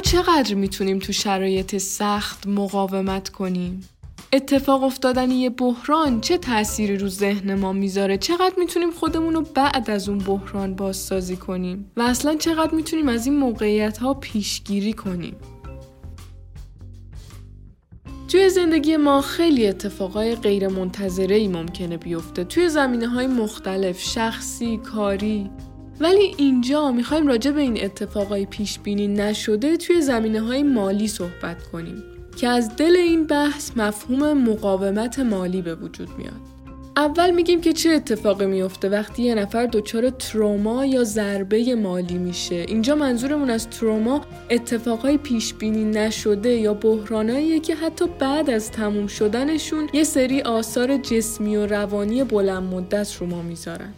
چقدر می‌تونیم تو شرایط سخت مقاومت کنیم؟ اتفاق افتادن یه بحران چه تأثیری رو ذهن ما می‌ذاره؟ چقدر می‌تونیم خودمون رو بعد از اون بحران بازسازی کنیم؟ و اصلا چقدر می‌تونیم از این موقعیت ها پیشگیری کنیم؟ توی زندگی ما خیلی اتفاقای غیر منتظره ای ممکنه بیفته. توی زمینه های مختلف شخصی، کاری. ولی اینجا می‌خوایم راجع به این اتفاقای پیش بینی نشده توی زمینه های مالی صحبت کنیم که از دل این بحث مفهوم مقاومت مالی به وجود میاد. اول میگیم که چه اتفاقی میفته وقتی یه نفر دچار تروما یا ضربه مالی میشه اینجا منظورمون از تروما اتفاقای پیش بینی نشده یا بحرانایی که حتی بعد از تموم شدنشون یه سری آثار جسمی و روانی بلند مدت رو ما می‌ذارن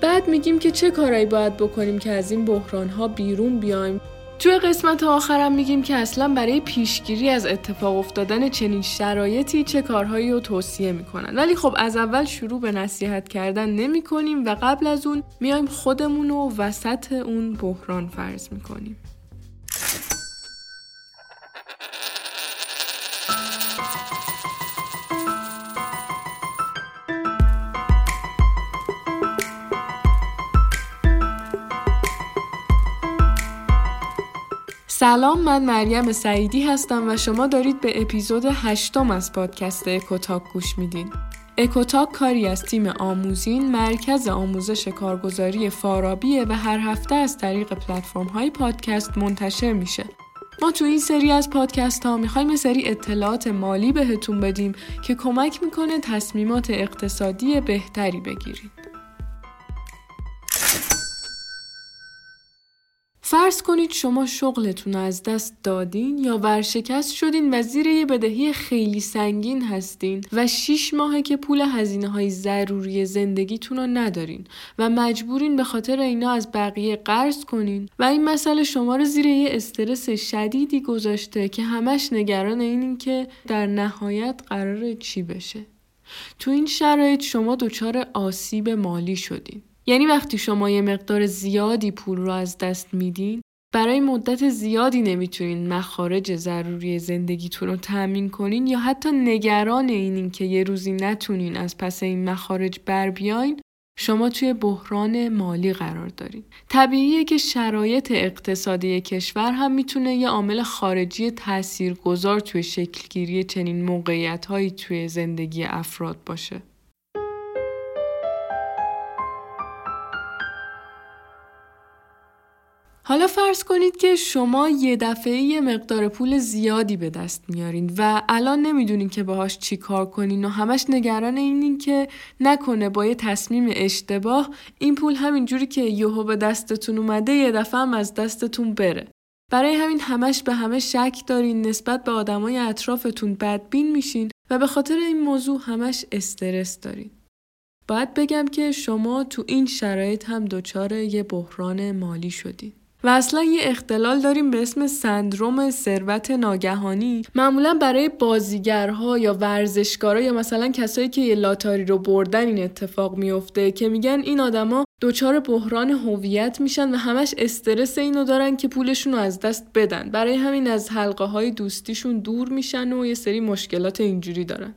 بعد میگیم که چه کارایی باید بکنیم که از این بحران ها بیرون بیایم. توی قسمت آخرم میگیم که اصلا برای پیشگیری از اتفاق افتادن چنین شرایطی چه کارهایی رو توصیه می‌کنن. ولی خب از اول شروع به نصیحت کردن نمی کنیم و قبل از اون میایم خودمون رو وسط اون بحران فرض می‌کنیم. سلام من مریم سعیدی هستم و شما دارید به اپیزود هشتم از پادکست اکوتاک گوش میدین. اکوتاک کاری از تیم آموزین مرکز آموزش کارگزاری فارابیه و هر هفته از طریق پلتفرم های پادکست منتشر میشه. ما تو این سری از پادکست ها می‌خوایم سری اطلاعات مالی بهتون بدیم که کمک می‌کنه تصمیمات اقتصادی بهتری بگیرید. فرض کنید شما شغلتون رو از دست دادین یا ورشکست شدین و زیر یه بدهی خیلی سنگین هستین و 6 ماهه که پول هزینه های ضروری زندگیتون رو ندارین و مجبورین به خاطر اینا از بقیه قرض کنین و این مسئله شما رو زیر یه استرس شدیدی گذاشته که همش نگران اینین که در نهایت قرار چی بشه. تو این شرایط شما دچار آسیب مالی شدین. یعنی وقتی شما یه مقدار زیادی پول رو از دست میدین برای مدت زیادی نمی‌تونین مخارج ضروری زندگیتون رو تأمین کنین یا حتی نگران اینین که یه روزی نتونین از پس این مخارج بر بیاین شما توی بحران مالی قرار دارین. طبیعیه که شرایط اقتصادی کشور هم می‌تونه یه عامل خارجی تاثیرگذار توی شکلگیری چنین موقعیت هایی توی زندگی افراد باشه. حالا فرض کنید که شما یه دفعه یه مقدار پول زیادی به دست میارین و الان نمی‌دونین که باهاش چی کار کنین و همش نگران اینین که نکنه با یه تصمیم اشتباه این پول همینجوری که یهو به دستتون اومده یه دفعه هم از دستتون بره. برای همین همش به همه شک دارین نسبت به آدمای اطرافتون بدبین میشین و به خاطر این موضوع همش استرس دارین. باید بگم که شما تو این شرایط هم دچار یه بحران مالی شدین. و اصلا یه اختلال داریم به اسم سندروم ثروت ناگهانی. معمولا برای بازیگرها یا ورزشکارا یا مثلا کسایی که یه لاتاری رو بردن این اتفاق میفته که میگن این آدما دچار بحران هویت میشن و همش استرس اینو دارن که پولشون رو از دست بدن. برای همین از حلقه های دوستیشون دور میشن و یه سری مشکلات اینجوری دارن.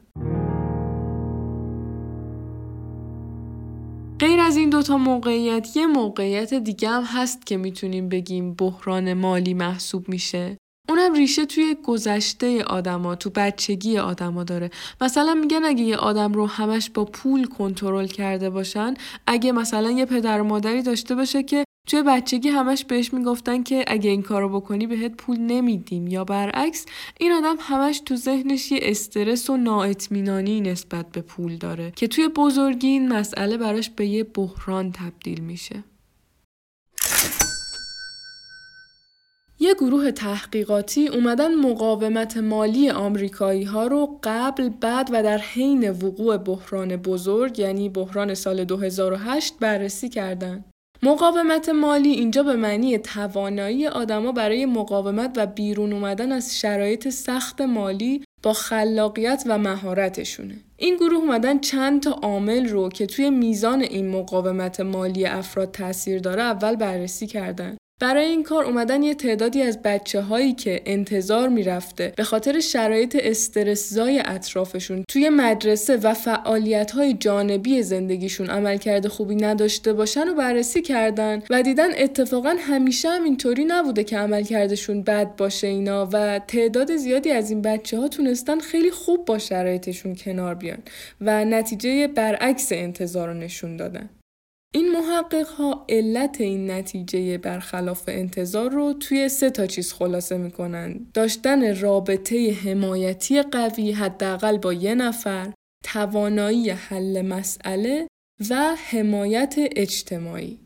غیر از این دوتا موقعیت یه موقعیت دیگه هم هست که می‌تونیم بگیم بحران مالی محسوب میشه. اونم ریشه توی گذشته آدما تو بچگی آدما داره. مثلا میگن اگه یه آدم رو همش با پول کنترل کرده باشن اگه مثلا یه پدر و مادری داشته باشه که توی بچگی همش بهش می‌گفتن که اگه این کارو بکنی بهت پول نمیدیم یا برعکس این آدم همش تو ذهنش یه استرس و نااطمینانی نسبت به پول داره که توی بزرگی این مسئله براش به یه بحران تبدیل میشه یه گروه تحقیقاتی اومدن مقاومت مالی آمریکایی ها رو قبل بعد و در حین وقوع بحران بزرگ یعنی بحران سال 2008 بررسی کردند. مقاومت مالی اینجا به معنی توانایی آدما برای مقاومت و بیرون اومدن از شرایط سخت مالی با خلاقیت و مهارتشونه. این گروه اومدن چند تا عامل رو که توی میزان این مقاومت مالی افراد تاثیر داره اول بررسی کردن. برای این کار اومدن یه تعدادی از بچه هایی که انتظار می‌رفته به خاطر شرایط استرسزای اطرافشون توی مدرسه و فعالیت های جانبی زندگیشون عملکرد خوبی نداشته باشن و بررسی کردن و دیدن اتفاقا همیشه هم اینطوری نبوده که عملکردشون بد باشه اینا و تعداد زیادی از این بچه ها تونستن خیلی خوب با شرایطشون کنار بیان و نتیجه برعکس انتظار رو نشون دادن. این محقق ها علت این نتیجه برخلاف انتظار رو توی سه تا چیز خلاصه می‌کنن. داشتن رابطه حمایتی قوی حداقل با یه نفر توانایی حل مسئله و حمایت اجتماعی.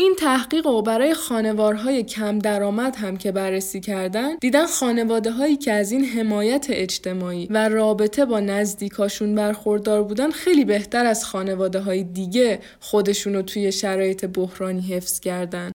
این تحقیق رو برای خانوارهای کم درآمد هم که بررسی کردن دیدن خانواده هایی که از این حمایت اجتماعی و رابطه با نزدیکاشون برخوردار بودن خیلی بهتر از خانواده های دیگه خودشون رو توی شرایط بحرانی حفظ کردن.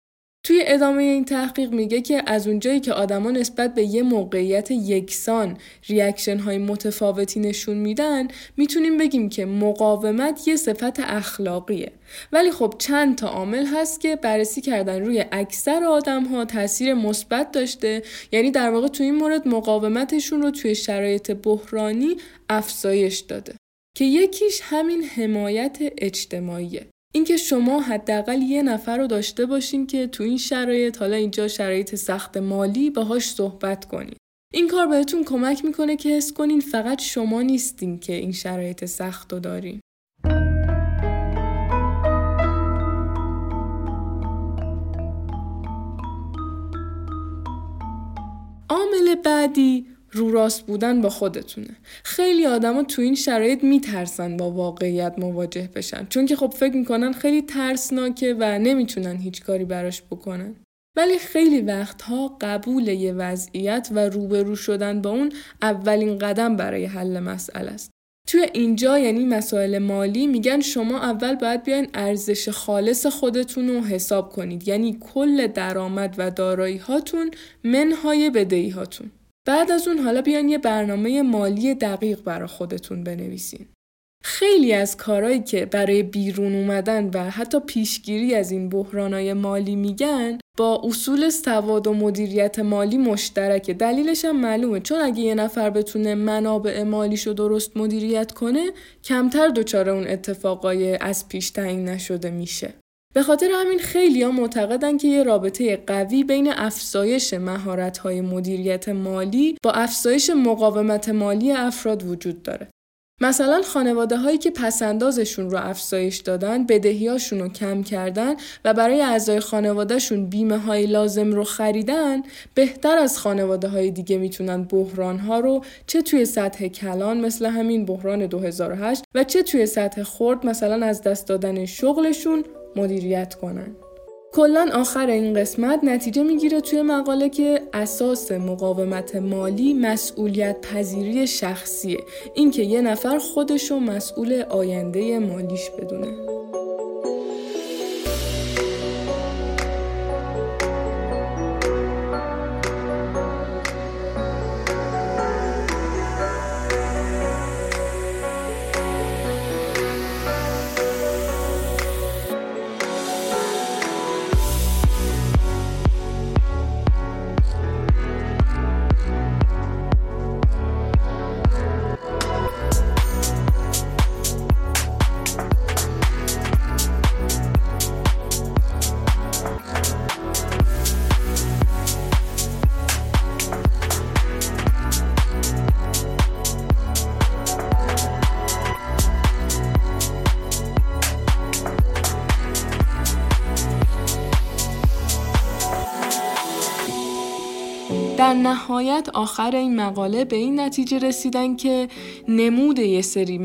توی ادامه این تحقیق میگه که از اونجایی که آدما نسبت به یه موقعیت یکسان ریاکشن های متفاوتی نشون میدن می‌تونیم بگیم که مقاومت یه صفت اخلاقیه. ولی خب چند تا عامل هست که بررسی کردن روی اکثر آدم ها تاثیر مثبت داشته. یعنی در واقع توی این مورد مقاومتشون رو توی شرایط بحرانی افزایش داده. که یکیش همین حمایت اجتماعیه. اینکه شما حداقل یه نفر رو داشته باشین که تو این شرایط حالا اینجا شرایط سخت مالی باهاش صحبت کنین. این کار بهتون کمک می‌کنه که حس کنین فقط شما نیستین که این شرایط سخت رو دارین. عامل بعدی رو راست بودن با خودتونه. خیلی آدما تو این شرایط میترسن با واقعیت مواجه بشن. چون که خب فکر می‌کنن خیلی ترسناکه و نمی‌تونن هیچ کاری براش بکنن. ولی خیلی وقتها قبول یه وضعیت و روبرو شدن با اون اولین قدم برای حل مسئله است. توی اینجا یعنی مسائل مالی میگن شما اول باید بیاین ارزش خالص خودتون رو حساب کنید. یعنی کل درآمد و دارایی هاتون منهای بدهی هاتون بعد از اون حالا بیان یه برنامه مالی دقیق برای خودتون بنویسین. خیلی از کارهایی که برای بیرون اومدن و حتی پیشگیری از این بحرانای مالی میگن با اصول سواد و مدیریت مالی مشترکه. دلیلش هم معلومه. چون اگه یه نفر بتونه منابع مالیشو درست مدیریت کنه کمتر دچار اون اتفاقای از پیش تعیین نشده میشه. به خاطر همین خیلی ها معتقدن که یه رابطه قوی بین افزایش های مدیریت مالی با افزایش مقاومت مالی افراد وجود داره. مثلا خانواده هایی که پسندازشون رو افزایش دادن بدهیاشون رو کم کردن و برای اعضای خانوادهشون بیمه های لازم رو خریدن بهتر از خانواده های دیگه می‌تونن بحران ها رو چه توی سطح کلان مثل همین بحران 2008 و چه توی سطح خرد مثلا از دست دادن شغلشون مدیریت کنن. کلا آخر این قسمت نتیجه می‌گیره توی مقاله که اساس مقاومت مالی مسئولیت پذیری شخصیه اینکه یه نفر خودشو مسئول آینده مالیش بدونه در نهایت آخر این مقاله به این نتیجه رسیدن که نمود یه سری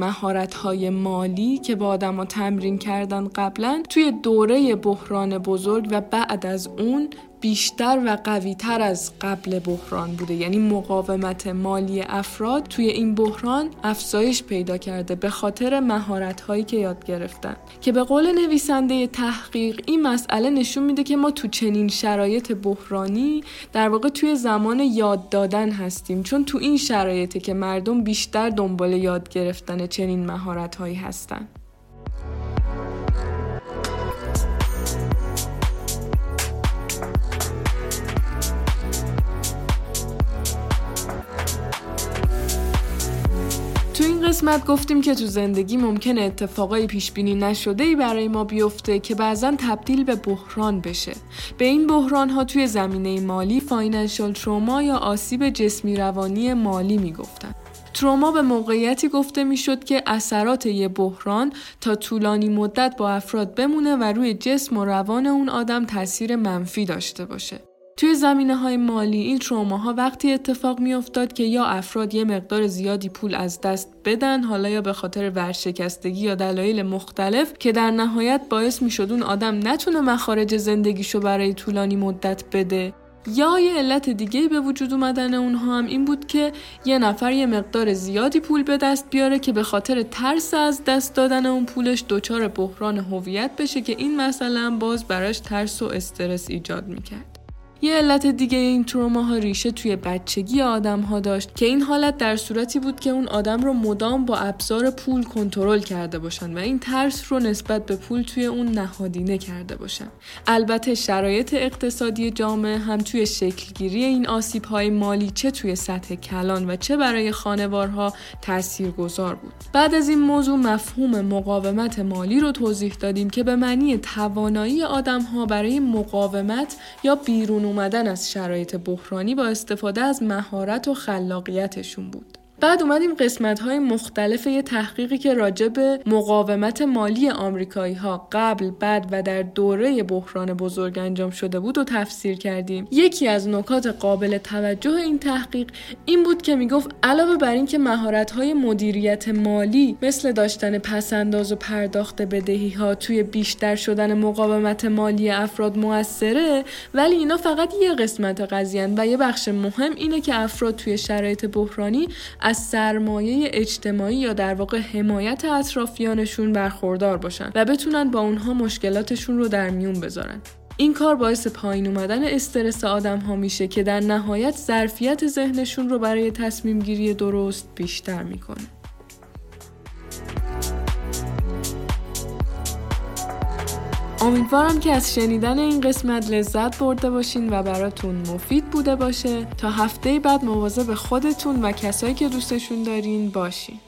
های مالی که با آدما تمرین کردن قبلا توی دوره بحران بزرگ و بعد از اون بیشتر و قویتر از قبل بحران بوده. یعنی مقاومت مالی افراد توی این بحران افزایش پیدا کرده به خاطر مهارت هایی که یاد گرفتن. که به قول نویسنده تحقیق این مسئله نشون میده که ما تو چنین شرایط بحرانی در واقع توی زمان یاد دادن هستیم. چون تو این شرایطه که مردم بیشتر دنبال یاد گرفتن چنین مهارت هایی هستن. قسمت گفتیم که تو زندگی ممکنه اتفاقای پیش بینی نشده ای برای ما بیفته که بعضا تبدیل به بحران بشه. به این بحران ها توی زمینه مالی فاینانشال تروما یا آسیب جسمی روانی مالی می‌گفتن. تروما به موقعیتی گفته می‌شد که اثرات یه بحران تا طولانی مدت با افراد بمونه و روی جسم و روان اون آدم تاثیر منفی داشته باشه. توی زمینه های مالی این تروماها وقتی اتفاق می افتاد که یا افراد یه مقدار زیادی پول از دست بدن حالا یا به خاطر ورشکستگی یا دلایل مختلف که در نهایت باعث می شد اون آدم نتونه مخارج زندگیشو برای طولانی مدت بده یا یه علت دیگه به وجود اومدن اونها هم این بود که یه نفر یه مقدار زیادی پول به دست بیاره که به خاطر ترس از دست دادن اون پولش دچار بحران هویت بشه که این مثلا باز براش ترس و استرس ایجاد می‌کرد. یه علت دیگه این ها ریشه توی بچگی آدم ها داشت که این حالت در صورتی بود که اون آدم رو مدام با ابزار پول کنترل کرده باشن و این ترس رو نسبت به پول توی اون نهادینه کرده باشن. البته شرایط اقتصادی جامعه هم توی شکلگیری این آسیب های مالی چه توی سطح کلان و چه برای خانوارها تأثیر گذار بود. بعد از این موضوع مفهوم مقاومت مالی رو توضیح دادیم که به معنی توانایی آدم ها برای مقاومت یا بیرون اومدن از شرایط بحرانی با استفاده از مهارت و خلاقیتشون بود. بعد اومدیم قسمت های مختلف یه تحقیقی که راجع به مقاومت مالی آمریکایی ها قبل بعد و در دوره بحران بزرگ انجام شده بود و تفسیر کردیم. یکی از نکات قابل توجه این تحقیق این بود که می‌گفت علاوه بر اینکه مهارت های مدیریت مالی مثل داشتن پسنداز و پرداخت بدهی ها توی بیشتر شدن مقاومت مالی افراد موثره ولی اینا فقط یه قسمت قضیه و یه بخش مهم اینه که افراد توی شرایط بحرانی از سرمایه اجتماعی یا در واقع حمایت اطرافیانشون برخوردار باشن و بتونن با اونها مشکلاتشون رو در میون بذارن. این کار باعث پایین اومدن استرس آدم ها میشه که در نهایت ظرفیت ذهنشون رو برای تصمیم گیری درست بیشتر می‌کنه. امیدوارم که از شنیدن این قسمت لذت برده باشین و براتون مفید بوده باشه. تا هفته بعد مواظب خودتون و کسایی که دوستشون دارین باشین.